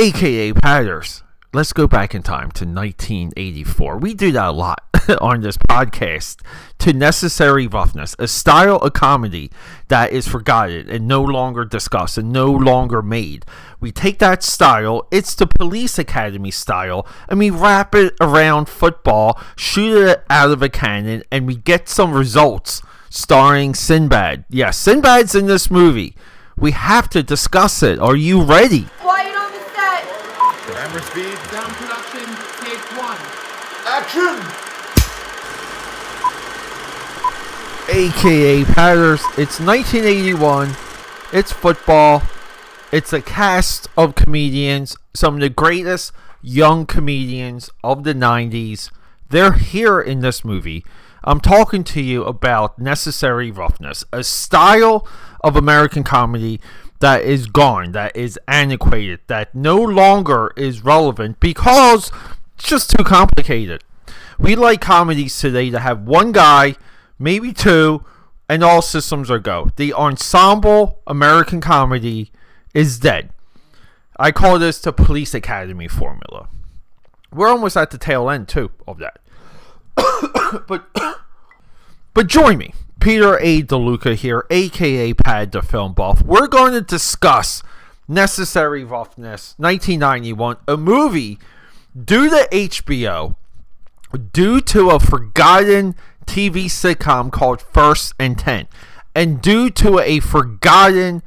aka Patters. Let's go back in time to 1984. We do that a lot on this podcast. To Necessary Roughness, a style of comedy that is forgotten and no longer discussed and no longer made. We take that style, it's the Police Academy style, and we wrap it around football, shoot it out of a cannon, and we get some results starring Sinbad. Yes, yeah, Sinbad's in this movie. We have to discuss it. Are you ready? Set. Camera speed. Sound production, take one. Action. AKA Patters. It's 1981. It's football. It's a cast of comedians, some of the greatest young comedians of the 90s. They're here in this movie. I'm talking to you about Necessary Roughness, a style of American comedy that is gone, that is antiquated, that no longer is relevant because it's just too complicated. We like comedies today to have one guy maybe two, and all systems are go. The ensemble American comedy is dead. I call this the Police Academy formula. We're almost at the tail end too of that. but but join me, Peter A. DeLuca here, aka Pad the Film Buff. We're going to discuss Necessary Roughness, 1991, a movie due to HBO, due to a forgotten TV sitcom called First and Ten. And due to a forgotten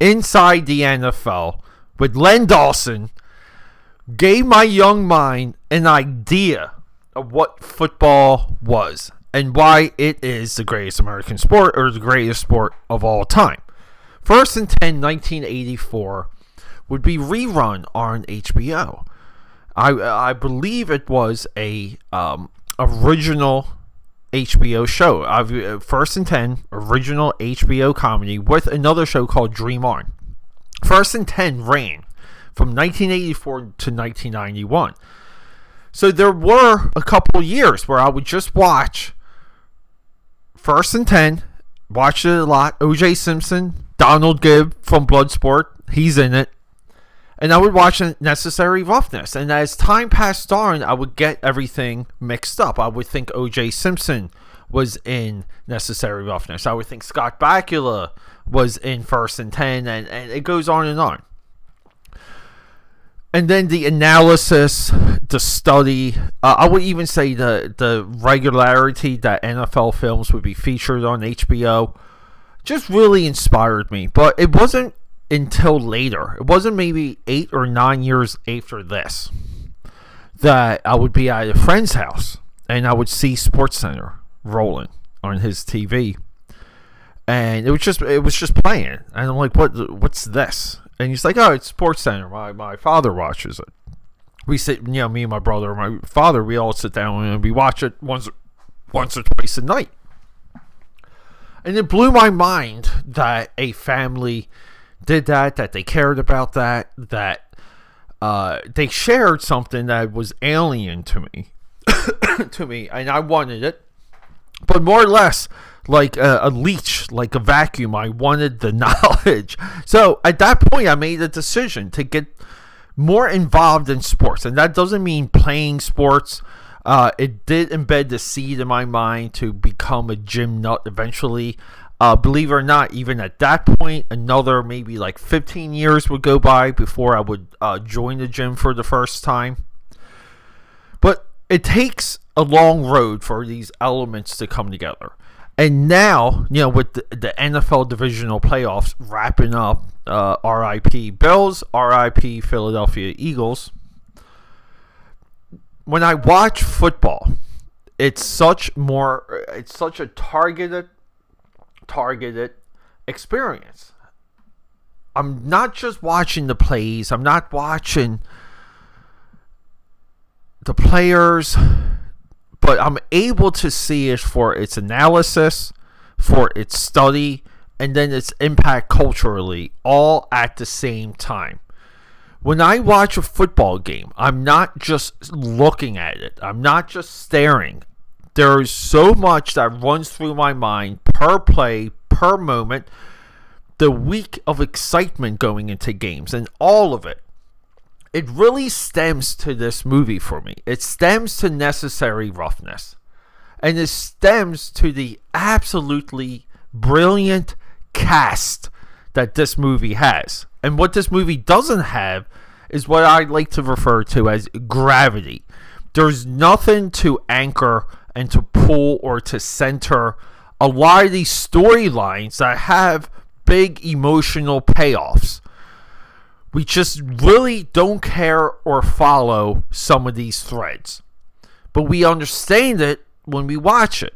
Inside the NFL with Len Dawson, gave my young mind an idea of what football was and why it is the greatest American sport or the greatest sport of all time. First and 10, 1984 would be rerun on HBO. I, I believe it was a um, original HBO show. Uh, First and Ten, original HBO comedy with another show called Dream On. First and Ten ran from 1984 to 1991. So there were a couple years where I would just watch First and Ten, watch it a lot. OJ Simpson, Donald Gibb from Bloodsport, he's in it and I would watch Necessary Roughness. And as time passed on, I would get everything mixed up. I would think O.J. Simpson was in Necessary Roughness. I would think Scott Bakula was in First and Ten, and, and it goes on and on. And then the analysis, the study, uh, I would even say the, the regularity that NFL films would be featured on HBO just really inspired me. But it wasn't until later. It wasn't maybe eight or nine years after this that I would be at a friend's house and I would see Sports Center rolling on his TV, and it was just it was just playing, and I'm like, what what's this? And he's like, oh, it's Sports Center. My my father watches it. We sit, you know, me and my brother, my father, we all sit down and we watch it once once or twice a night. And it blew my mind that a family did that, that they cared about that, that uh, they shared something that was alien to me, to me, and I wanted it, but more or less like a, a, leech, like a vacuum. I wanted the knowledge. So at that point, I made a decision to get more involved in sports, and that doesn't mean playing sports. Uh, it did embed the seed in my mind to become a gym nut eventually. Uh, believe it or not, even at that point, another maybe like 15 years would go by before I would uh, join the gym for the first time. It takes a long road for these elements to come together. And now, you know, with the, the NFL divisional playoffs wrapping up, uh, RIP Bills, RIP Philadelphia Eagles. When I watch football, it's such more, it's such a targeted targeted experience. I'm not just watching the plays, I'm not watching the players, but I'm able to see it for its analysis, for its study, and then its impact culturally all at the same time. When I watch a football game, I'm not just looking at it, I'm not just staring. There is so much that runs through my mind per play, per moment, the week of excitement going into games, and all of it. It really stems to this movie for me. It stems to necessary roughness. And it stems to the absolutely brilliant cast that this movie has. And what this movie doesn't have is what I like to refer to as gravity. There's nothing to anchor and to pull or to center a lot of these storylines that have big emotional payoffs. We just really don't care or follow some of these threads. But we understand it when we watch it.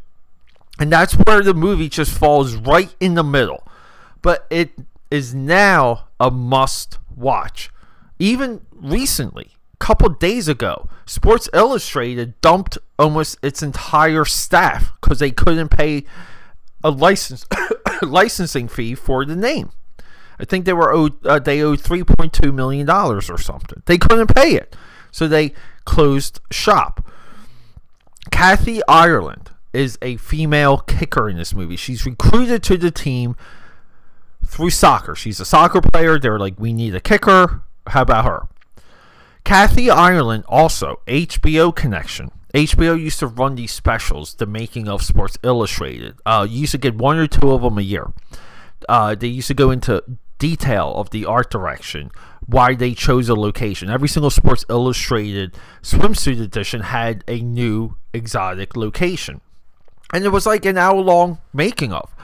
And that's where the movie just falls right in the middle. But it is now a must watch. Even recently, a couple days ago, Sports Illustrated dumped almost its entire staff because they couldn't pay a license licensing fee for the name. I think they were owed uh, they owed 3.2 million dollars or something. They couldn't pay it. So they closed shop. Kathy Ireland is a female kicker in this movie. She's recruited to the team through soccer. She's a soccer player. They're like, we need a kicker. How about her? Kathy Ireland, also HBO connection. HBO used to run these specials, the making of Sports Illustrated. Uh, you used to get one or two of them a year. Uh, they used to go into detail of the art direction, why they chose a location. Every single Sports Illustrated swimsuit edition had a new exotic location. And it was like an hour long making of.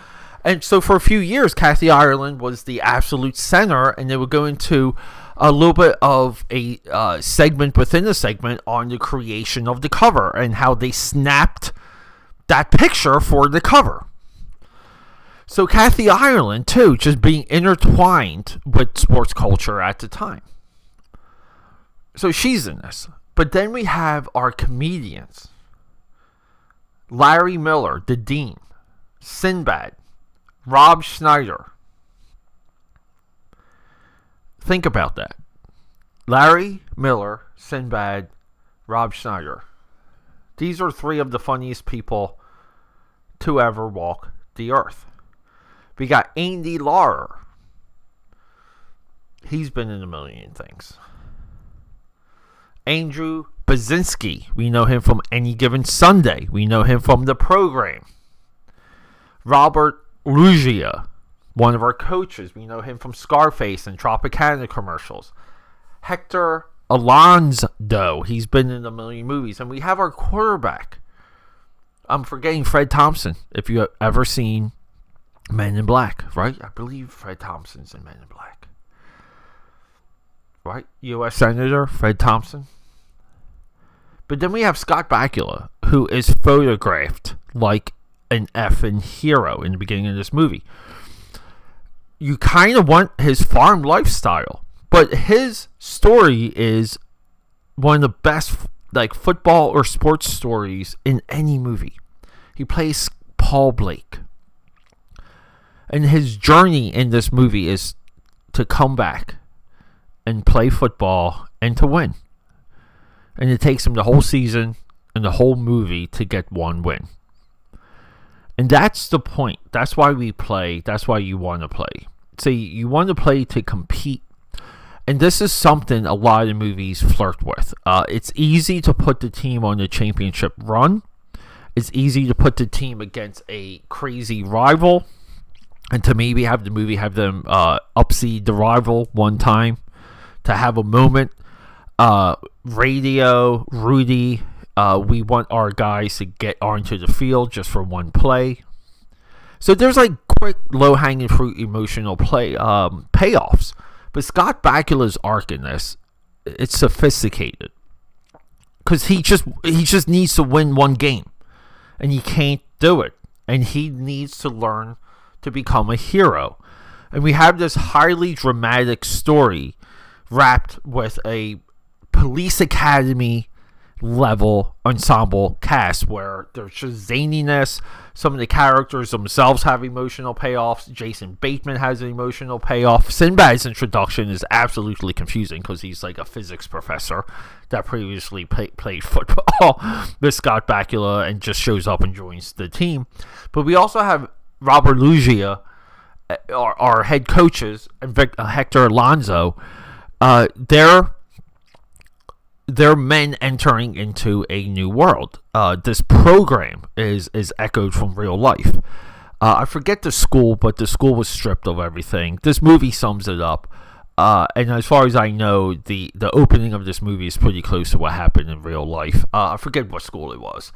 And so for a few years, Kathy Ireland was the absolute center, and they would go into a little bit of a uh, segment within the segment on the creation of the cover and how they snapped that picture for the cover. So Kathy Ireland too, just being intertwined with sports culture at the time. So she's in this. But then we have our comedians. Larry Miller, the Dean, Sinbad, Rob Schneider. Think about that. Larry Miller, Sinbad, Rob Schneider. These are three of the funniest people to ever walk the earth. We got Andy Lauer. He's been in a million things. Andrew Bryniarski. We know him from Any Given Sunday. We know him from the program. Robert Loggia, one of our coaches. We know him from Scarface and Tropicana commercials. Hector Elizondo. He's been in a million movies. And we have our quarterback. I'm forgetting Fred Thompson. If you have ever seen Men in Black, right? I believe Fred Thompson's in Men in Black. Right? U.S. Senator Fred Thompson. But then we have Scott Bakula, who is photographed like an effing hero in the beginning of this movie. You kind of want his farm lifestyle, but his story is one of the best like football or sports stories in any movie. He plays Paul Blake. And his journey in this movie is to come back and play football and to win. And it takes him the whole season and the whole movie to get one win. And that's the point. That's why we play. That's why you want to play. See, you want to play to compete. And this is something a lot of movies flirt with. Uh, it's easy to put the team on the championship run. It's easy to put the team against a crazy rival. And to maybe have the movie have them uh, upseed the rival one time. To have a moment. Uh, radio, Rudy, uh, we want our guys to get onto the field just for one play. So there's like quick, low hanging fruit emotional play um, payoffs. But Scott Bakula's arc in this, it's sophisticated because he just he just needs to win one game, and he can't do it, and he needs to learn to become a hero. And we have this highly dramatic story wrapped with a police academy level ensemble cast where there's just zaniness. Some of the characters themselves have emotional payoffs. Jason Bateman has an emotional payoff. Sinbad's introduction is absolutely confusing because he's like a physics professor that previously play, played football with Scott Bakula and just shows up and joins the team. But we also have Robert Loggia, uh, our, our head coaches, and Vic, uh, Hector Elizondo. Uh, they're they're men entering into a new world. Uh, this program is is echoed from real life. Uh, I forget the school, but the school was stripped of everything. This movie sums it up. Uh, and as far as I know, the, the opening of this movie is pretty close to what happened in real life. I forget what school it was.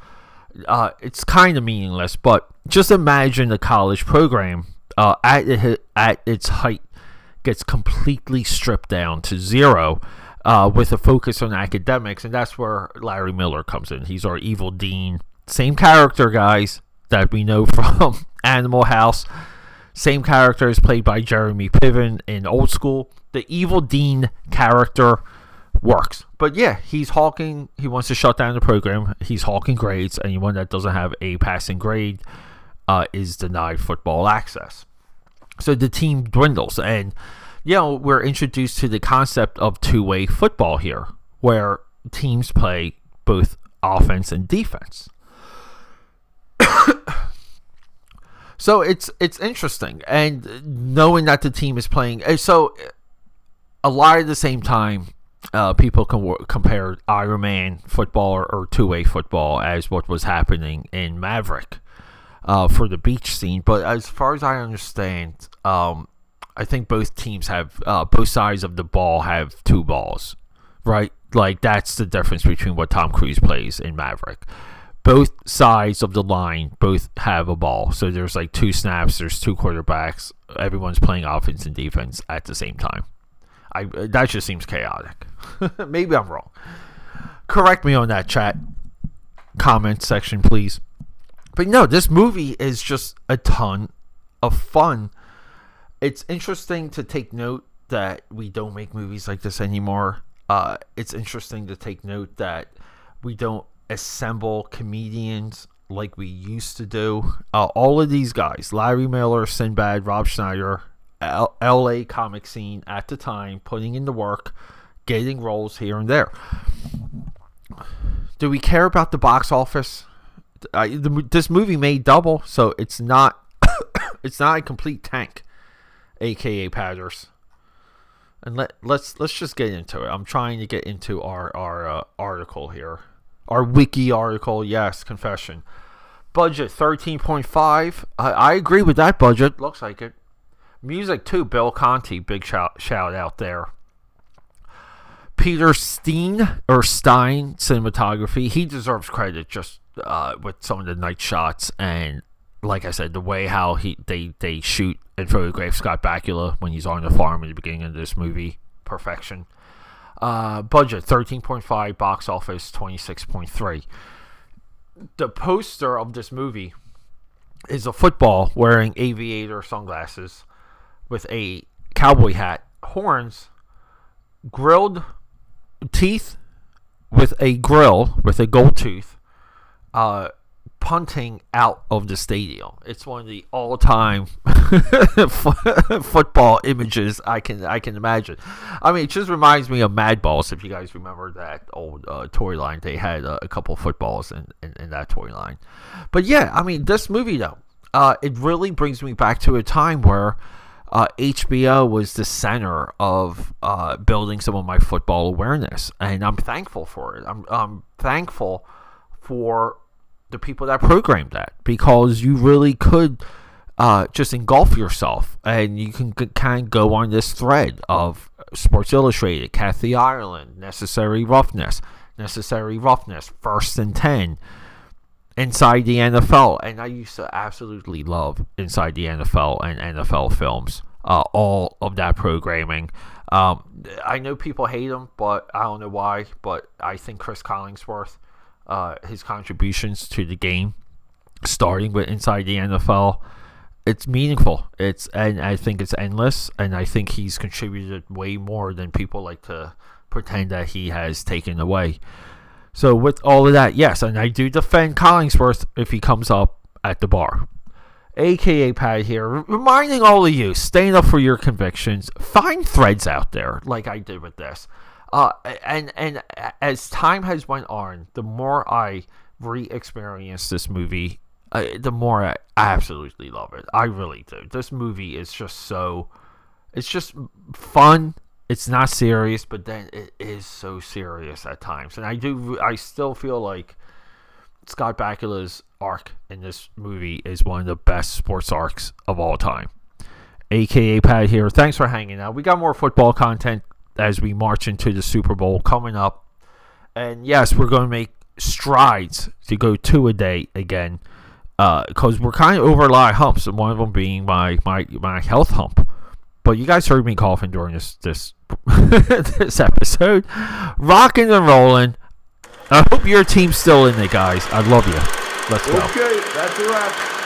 Uh, it's kind of meaningless, but just imagine the college program uh, at, it, at its height gets completely stripped down to zero uh, with a focus on academics, and that's where Larry Miller comes in. He's our evil dean. Same character, guys, that we know from Animal House. Same character is played by Jeremy Piven in Old School. The evil dean character works. But yeah, he's hawking. He wants to shut down the program. He's hawking grades. Anyone that doesn't have a passing grade uh, is denied football access. So the team dwindles, and you know we're introduced to the concept of two-way football here, where teams play both offense and defense. so it's it's interesting, and knowing that the team is playing so a lot of the same time. Uh, people can w- compare Iron Man football or, or two-way football as what was happening in Maverick uh, for the beach scene. But as far as I understand, um, I think both teams have uh, both sides of the ball have two balls, right? Like that's the difference between what Tom Cruise plays in Maverick. Both sides of the line both have a ball, so there's like two snaps. There's two quarterbacks. Everyone's playing offense and defense at the same time. I that just seems chaotic. Maybe I'm wrong. Correct me on that chat comment section, please. But no, this movie is just a ton of fun. It's interesting to take note that we don't make movies like this anymore. Uh, it's interesting to take note that we don't assemble comedians like we used to do. Uh, all of these guys, Larry Miller, Sinbad, Rob Schneider, L- LA comic scene at the time, putting in the work, getting roles here and there. Do we care about the box office? The, this movie made double, so it's not it's not a complete tank, aka Padders. And let let's let's just get into it. I'm trying to get into our our uh, article here, our wiki article. Yes, confession. Budget 13.5. I, I agree with that budget. Looks like it. Music too. Bill Conti. Big shout shout out there. Peter Steen or Stein cinematography. He deserves credit just uh, with some of the night shots and like I said, the way how he they they shoot and photograph Scott Bakula when he's on the farm in the beginning of this movie, perfection. Uh, budget thirteen point five, box office twenty six point three. The poster of this movie is a football wearing aviator sunglasses with a cowboy hat, horns, grilled teeth with a grill with a gold tooth, uh, punting out of the stadium. It's one of the all-time football images I can I can imagine. I mean, it just reminds me of Mad Balls. If you guys remember that old uh, toy line, they had uh, a couple footballs in, in, in, that toy line. But yeah, I mean, this movie though, uh, it really brings me back to a time where. Uh, HBO was the center of uh, building some of my football awareness, and I'm thankful for it. I'm, I'm thankful for the people that programmed that because you really could uh, just engulf yourself and you can kind of go on this thread of Sports Illustrated, Kathy Ireland, Necessary Roughness, Necessary Roughness, First and 10, Inside the NFL. And I used to absolutely love Inside the NFL and NFL films, uh, all of that programming. Um, I know people hate them, but I don't know why. But I think Chris Collinsworth uh, his contributions to the game, starting with inside the NFL. It's meaningful. It's and I think it's endless, and I think he's contributed way more than people like to pretend that he has taken away. So with all of that, yes, and I do defend Collinsworth if he comes up at the bar. AKA Pat here, reminding all of you, staying up for your convictions. Find threads out there, like I did with this. Uh, and and as time has went on, the more I re-experience this movie, uh, the more I absolutely love it. I really do. This movie is just so, it's just fun. It's not serious, but then it is so serious at times. And I do, I still feel like Scott Bakula's arc in this movie is one of the best sports arcs of all time. AKA Pat here. Thanks for hanging out. We got more football content as we march into the Super Bowl coming up. And yes, we're going to make strides to go two a day again because uh, we're kind of over a lot of humps, and one of them being my, my, my health hump. But you guys heard me coughing during this this this episode. Rocking and rolling. I hope your team's still in there, guys. I love you. Let's go. Okay, that's a wrap.